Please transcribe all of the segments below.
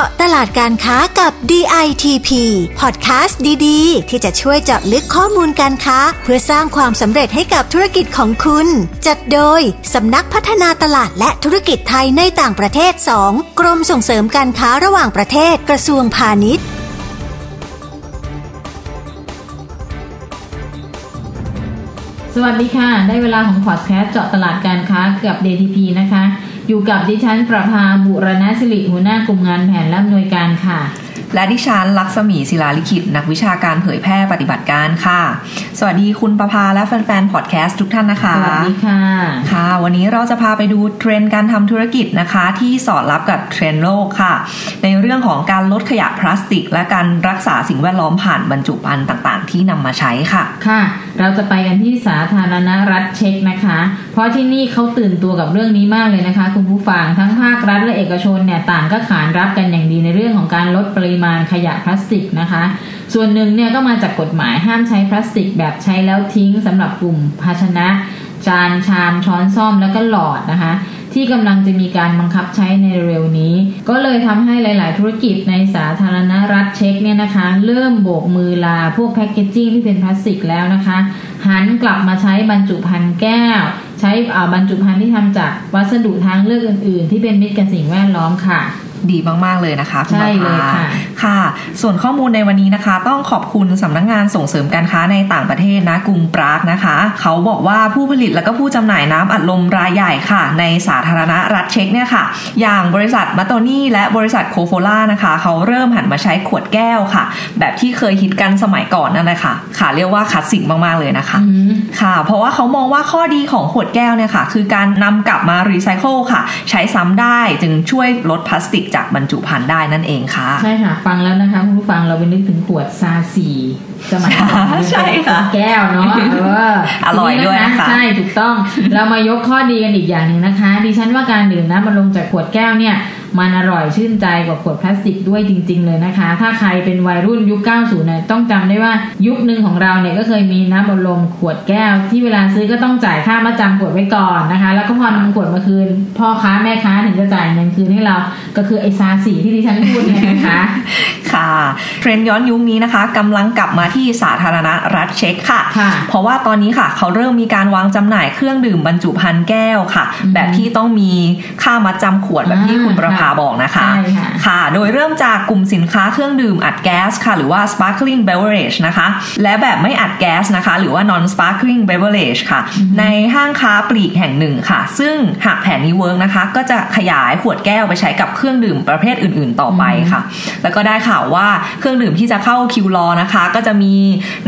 าะตลาดการค้ากับ DITP พอดแคสต์ดีๆ ที่จะช่วยเจาะลึกข้อมูลการค้า เพื่อสร้างความสำเร็จให้กับธุรกิจของคุณ จัดโดยสำนักพัฒนาตลาดและธุรกิจไทยในต่างประเทศ 2 กรมส่งเสริมการค้าระหว่างประเทศกระทรวงพาณิชย์สวัสดีค่ะ ได้เวลาของพอดแคสต์เจาะตลาดการค้ากับ DTP นะคะ อยู่กับดิฉันประภาบุรณสิริหัวหน้ากลุ่มงานแผนและอำนวยการค่ะ และดิฉันลักษมีศิลาลิขิต นักวิชาการเผยแพร่ปฏิบัติการค่ะ สวัสดีคุณประภาและแฟนๆพอดแคสต์ทุกท่านนะคะ สวัสดีค่ะ ค่ะ วันนี้เราจะพาไปดูเทรนด์การทำธุรกิจนะคะ ที่สอดรับกับเทรนด์โลกค่ะ ในเรื่องของการลดขยะพลาสติก และการรักษาสิ่งแวดล้อมผ่านบรรจุภัณฑ์ต่างๆ ที่นำมาใช้ค่ะ ค่ะ เราจะไปกันที่สาธารณรัฐเช็กนะคะ เพราะที่นี่เขาตื่นตัวกับเรื่องนี้มากเลยนะคะ คุณผู้ฟังทั้งภาครัฐและเอกชนเนี่ยต่างก็ขานรับกันอย่างดีในเรื่องของการลดปริมาณขยะพลาสติกนะคะ ส่วนหนึ่งเนี่ยก็มาจากกฎหมายห้ามใช้พลาสติกแบบใช้แล้วทิ้งสำหรับกลุ่มภาชนะ จานชามช้อนซ่อมแล้วก็หลอดนะคะ ที่กำลังจะมีการบังคับใช้ในเร็วนี้ ก็เลยทำให้หลาย ๆ ธุรกิจในสาธารณรัฐเช็กเนี่ยนะคะ เริ่มโบกมือลาพวกแพคเกจจิ้งที่เป็นพลาสติกแล้วนะคะ หันกลับมาใช้บรรจุภัณฑ์แก้ว ใช้บรรจุภัณฑ์ที่ทำจากวัสดุทางเลือกอื่น ๆ ที่เป็นมิตรกับสิ่งแวดล้อมค่ะ ดีมากๆเลยนะคะคุณใช่ประเลยภาค่ะค่ะ ส่วนข้อมูลในวันนี้นะคะ ต้องขอบคุณสำนักงานส่งเสริมการค้าในต่างประเทศนะกรุงปรากนะคะ เขาบอกว่าผู้ผลิตและก็ผู้จำหน่ายน้ำอัดลมรายใหญ่ค่ะ ในสาธารณรัฐเช็กเนี่ยค่ะ อย่างบริษัทมาโตนี่และบริษัทโคโฟล่านะคะ เขาเริ่มหันมาใช้ขวดแก้วค่ะ แบบที่เคยฮิตกันสมัยก่อนนั่นแหละค่ะ ค่ะเรียกว่าคลาสสิกมากๆเลยนะคะอืมค่ะ เพราะว่าเขามองว่าข้อดีของขวดแก้วเนี่ยค่ะ คือการนำกลับมารีไซเคิลค่ะ ใช้ซ้ำได้จึงช่วยลดพลาสติกจากบรรจุภัณฑ์ได้นั่นเองค่ะ ใช่ค่ะ ฟังแล้วนะคะคุณผู้ฟังเราไปนึกถึงขวดซาสีสมัยก่อนใช่ค่ะแก้วเนาะเอออร่อยด้วยนะคะใช่ถูกต้อง เรามายกข้อดีกันอีกอย่างหนึ่งนะคะดิฉันว่าการดื่มน้ำมันลมจากขวดแก้วเนี่ย มันอร่อยชื่นใจกว่าขวดพลาสติกด้วยจริง ๆ เลยนะคะ ถ้าใครเป็นวัยรุ่นยุค 90เนี่ยต้องจำได้ว่ายุคหนึ่งของเราเนี่ยก็เคยมีน้ำมันลมขวดแก้ว ที่เวลาซื้อก็ต้องจ่ายค่ามาจำขวดไว้ก่อนนะคะ แล้วก็พอนำขวดมาคืน พ่อค้าแม่ค้าถึงจะจ่ายเงินคืนให้เราก็คือไอซาสีที่ดิฉันพูดเนี่ยนะคะ ค่ะเทรนด์ย้อนยุคนี้นะคะกำลังกลับมาที่สาธารณรัฐเช็กค่ะค่ะ เพราะว่าตอนนี้ค่ะ เขาเริ่มมีการวางจำหน่ายเครื่องดื่มบรรจุภัณฑ์แก้วค่ะอืมแบบที่ต้องมีค่ามัดจำขวดแบบที่อ่าคุณประภาบอกนะคะใช่ค่ะค่ะ โดยเริ่มจากกลุ่มสินค้าเครื่องดื่มอัดแก๊สค่ะ หรือว่า sparkling beverage นะคะ และแบบไม่อัดแก๊สนะคะ หรือว่า non sparkling beverage ค่ะ ในห้างค้าปลีกแห่งหนึ่งค่ะ ซึ่งหากแผนนี้เวิร์กนะคะ ก็จะขยายขวดแก้วไปใช้กับเครื่องดื่มประเภทอื่น ๆ ต่อไปค่ะ แล้วก็ได้ข่าวว่าเครื่องดื่มที่จะเข้าคิวรอนะคะ ก็จะมี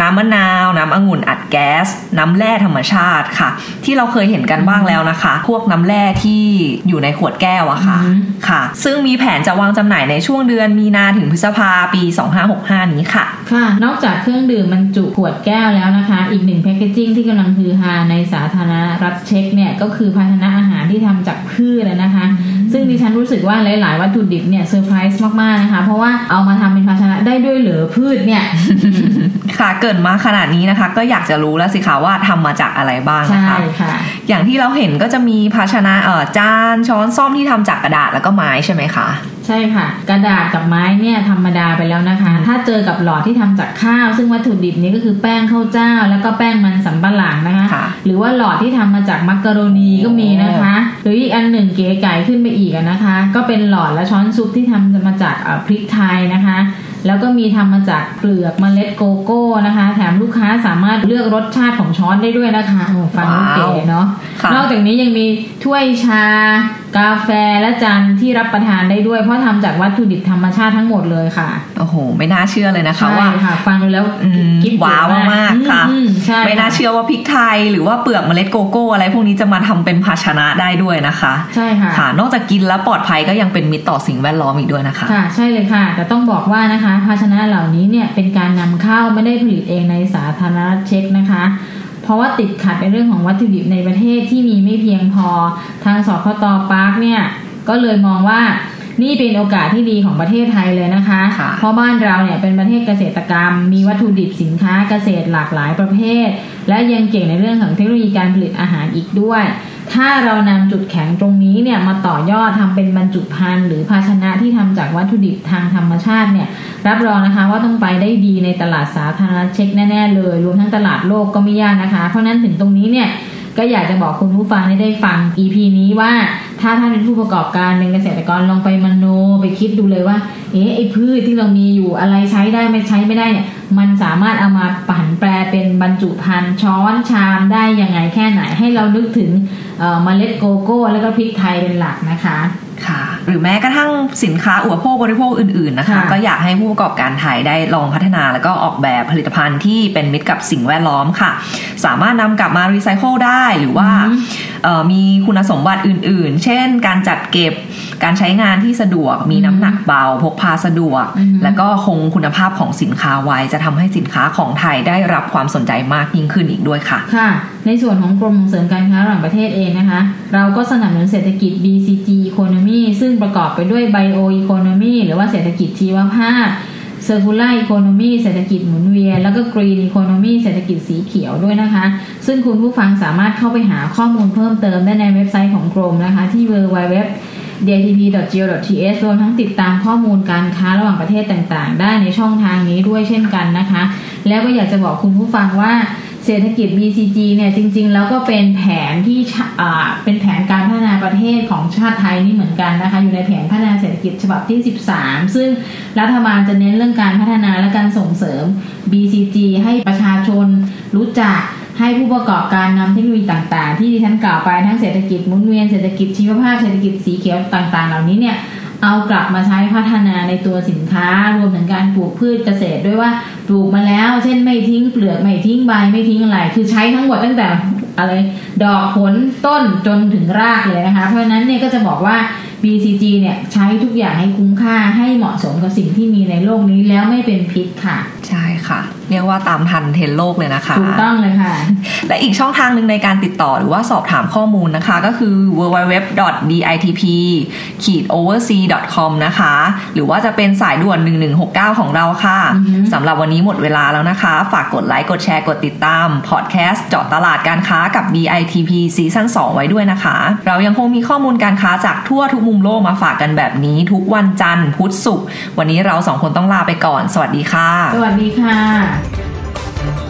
น้ำมะนาว น้ำองุ่นอัดแก๊ส น้ำแร่ธรรมชาติค่ะ ที่เราเคยเห็นกันบ้างแล้วนะคะ พวกน้ำแร่ที่อยู่ในขวดแก้วอะค่ะอืมค่ะ ซึ่งมีแผนจะวางจำหน่ายในช่วงเดือนมีนาถึงพฤษภาปี 2565 นี้ค่ะ ค่ะ นอกจากเครื่องดื่มบรรจุขวดแก้วแล้วนะคะ อีกหนึ่งแพคเกจิ้งที่กำลังฮือฮาในสาธารณรัฐเช็กเนี่ยก็คือภาชนะอาหารที่ทำจากพืชนะคะ ซึ่งดิฉันรู้สึกว่าหลาย ๆ วัตถุดิบเนี่ยเซอร์ไพรส์มาก ๆ นะคะ เพราะว่าเอามาทำเป็นภาชนะได้ด้วยเหรือพืชเนี่ย ค่ะเกิดมาขนาดนี้นะคะ ก็อยากจะรู้แล้วสิคะว่าทำมาจากอะไรบ้างนะใช่คะค่ะ อย่างที่เราเห็นก็จะมีภาชนะเอ่อจานช้อนซ่อมที่ทำจากกระดาษแล้วก็ไม้ใช่ไหมคะ ใช่ค่ะ กระดาษกับไม้เนี่ยธรรมดาไปแล้วนะคะ ถ้าเจอกับหลอดที่ทำจากข้าว ซึ่งวัตถุดิบนี้ก็คือแป้งข้าวเจ้า แล้วก็แป้งมันสำปะหลังนะคะค่ะหรือว่าหลอดที่ทำมาจากมักกะโรนีก็มีนะคะ หรืออีกอันหนึ่งเก๋ไก่ขึ้นไปอีกอะนะคะ ก็เป็นหลอดและช้อนซุปที่ทำมาจากเอ่อพริกไทยนะคะแล้วก็มีทำมาจากเปลือกเมล็ดโกโก้นะคะ แถมลูกค้าสามารถเลือกรสชาติของช้อนได้ด้วยนะคะโอ้ฟังดูเก๋เนาะค่ะ นอกจากนี้ยังมีถ้วยชา กาแฟและจานที่รับประทานได้ด้วย เพราะทำจากวัตถุดิบธรรมชาติทั้งหมดเลยค่ะ โอ้โห ไม่น่าเชื่อเลยนะคะใช่ว่าค่ะ ฟังดูแล้วอืมกิ๊บว้าวมากๆค่ะอืมใช่ไม่น่าเชื่อว่าพริกไทย หรือว่าเปลือกเมล็ดโกโก้ อะไรพวกนี้จะมาทำเป็นภาชนะได้ด้วยนะคะ ใช่ค่ะค่ะ นอกจากกินแล้วปลอดภัยก็ยังเป็นมิตรต่อสิ่งแวดล้อมอีกด้วยนะคะ ค่ะ ใช่เลยค่ะ แต่ต้องบอกว่านะคะ ภาชนะเหล่านี้เนี่ยเป็นการนำเข้าไม่ได้ผลิตเองในสาธารณรัฐเช็กนะคะ เพราะว่าติดขัดในเรื่องของวัตถุดิบในประเทศที่มีไม่เพียงพอทางสพตปาร์คเนี่ยก็เลยมองว่านี่เป็นโอกาสที่ดีของประเทศไทยเลยนะคะค่ะเพราะบ้านเราเนี่ยเป็นประเทศเกษตรกรรม มีวัตถุดิบสินค้าเกษตรหลากหลายประเภท และยังเก่งในเรื่องของเทคโนโลยีการผลิตอาหารอีกด้วย ถ้าเรานำจุดแข็งตรงนี้เนี่ยมาต่อยอดทำเป็นบรรจุภัณฑ์หรือภาชนะที่ทำจากวัตถุดิบทางธรรมชาติเนี่ยรับรองนะคะว่าต้องไปได้ดีในตลาดสาธารณะเช็คแน่ๆเลย รวมทั้งตลาดโลกก็ไม่ยากนะคะ เพราะนั้นถึงตรงนี้เนี่ย ก็อยากจะบอกคุณผู้ฟังให้ได้ฟัง EP นี้ว่าถ้าท่านเป็นผู้ประกอบการเป็นเกษตรกรลองไปมโนไปคิดดูเลยว่า เอ๊ะไอ้พืชที่เรามีอยู่อะไรใช้ได้ไม่ใช้ไม่ได้เนี่ยมันสามารถเอามาปั่นแปรเป็นบรรจุภัณฑ์ช้อนชามได้ยังไงแค่ไหนให้เรานึกถึงเมล็ดโกโก้ แล้วก็พริกไทยเป็นหลักนะคะ ค่ะหรือแม้กระทั่งสินค้าอุปโภคบริโภคอื่นๆนะคะค่ะก็อยากให้ผู้ประกอบการไทยได้ลองพัฒนาแล้วก็ออกแบบผลิตภัณฑ์ที่เป็นมิตรกับสิ่งแวดล้อมค่ะ สามารถนำกลับมารีไซเคิลได้หรือว่าอื มเอ่อมีคุณสมบัติอื่น ๆ เช่น การจัดเก็บการใช้งานที่สะดวก มีน้ำหนักเบา พกพาสะดวกอืมแล้วก็คงคุณภาพของสินค้าไว้จะทำให้สินค้าของไทยได้รับความสนใจมากยิ่งขึ้นอีกด้วยค่ะ ค่ะ ในส่วนของกรมส่งเสริมการค้าระหว่างประเทศเองนะคะ เราก็สนับสนุนเศรษฐกิจ BCG Economy ซึ่งประกอบไปด้วย Bio Economy หรือว่าเศรษฐกิจชีวภาพ Circular Economy เศรษฐกิจหมุนเวียน แล้วก็ Green Economy เศรษฐกิจสีเขียวด้วยนะคะ ซึ่งคุณผู้ฟังสามารถเข้าไปหาข้อมูลเพิ่มเติมได้ในเว็บไซต์ของกรมนะคะ ที่ www dtp.go.th รวมทั้งติดตามข้อมูลการค้าระหว่างประเทศต่างๆ ได้ในช่องทางนี้ด้วยเช่นกันนะคะ แล้วก็อยากจะบอกคุณผู้ฟังว่า เศรษฐกิจ BCG เนี่ยจริง ๆ แล้วก็เป็นแผนที่เป็นแผนการพัฒนาประเทศของชาติไทยนี่เหมือนกันนะคะอยู่ในแผนพัฒนาเศรษฐกิจฉบับที่ 13 ซึ่งรัฐบาลจะเน้นเรื่องการพัฒนาและการส่งเสริม BCG ให้ประชาชนรู้จักให้ผู้ประกอบการนำเทคโนโลยีต่าง ๆ ที่ดิฉันกล่าวไปทั้งเศรษฐกิจมุนเวียนเศรษฐกิจชีวภาพเศรษฐกิจสีเขียวต่าง ๆ เหล่านี้เนี่ย เอากลับมาใช้พัฒนาในตัวสินค้ารวมถึงการปลูกพืชเกษตรด้วยว่าปลูกมาแล้ว เช่นไม่ทิ้งเปลือกไม่ทิ้งใบไม่ทิ้งอะไร คือใช้ทั้งหมดตั้งแต่อะไรดอกผลต้นจนถึงรากเลยนะคะ เพราะฉะนั้นเนี่ยก็จะบอกว่า BCG เนี่ยใช้ทุกอย่างให้คุ้มค่าให้เหมาะสมกับสิ่งที่มีในโลกนี้แล้วไม่เป็นพิษค่ะ ใช่ค่ะ เรียกว่าตามทันเทรนด์โลกเลยนะคะถูกต้องเลยค่ะ และอีกช่องทางหนึ่งในการติดต่อหรือว่าสอบถามข้อมูลนะคะ ก็คือ www.ditp-oversea.com นะคะ หรือว่าจะเป็นสายด่วน 1169 ของเราค่ะอือฮึสำหรับวันนี้หมดเวลาแล้วนะคะ ฝากกดไลค์ กดแชร์ กดติดตาม พอดแคสต์เจาะตลาดการค้ากับ DITP ซีซั่น2 ไว้ด้วยนะคะ เรายังคงมีข้อมูลการค้าจากทั่วทุกมุมโลกมาฝากกันแบบนี้ทุกวันจันทร์พุธศุกร์วันนี้เราสองคนต้องลาไปก่อน สวัสดีค่ะ สวัสดีค่ะ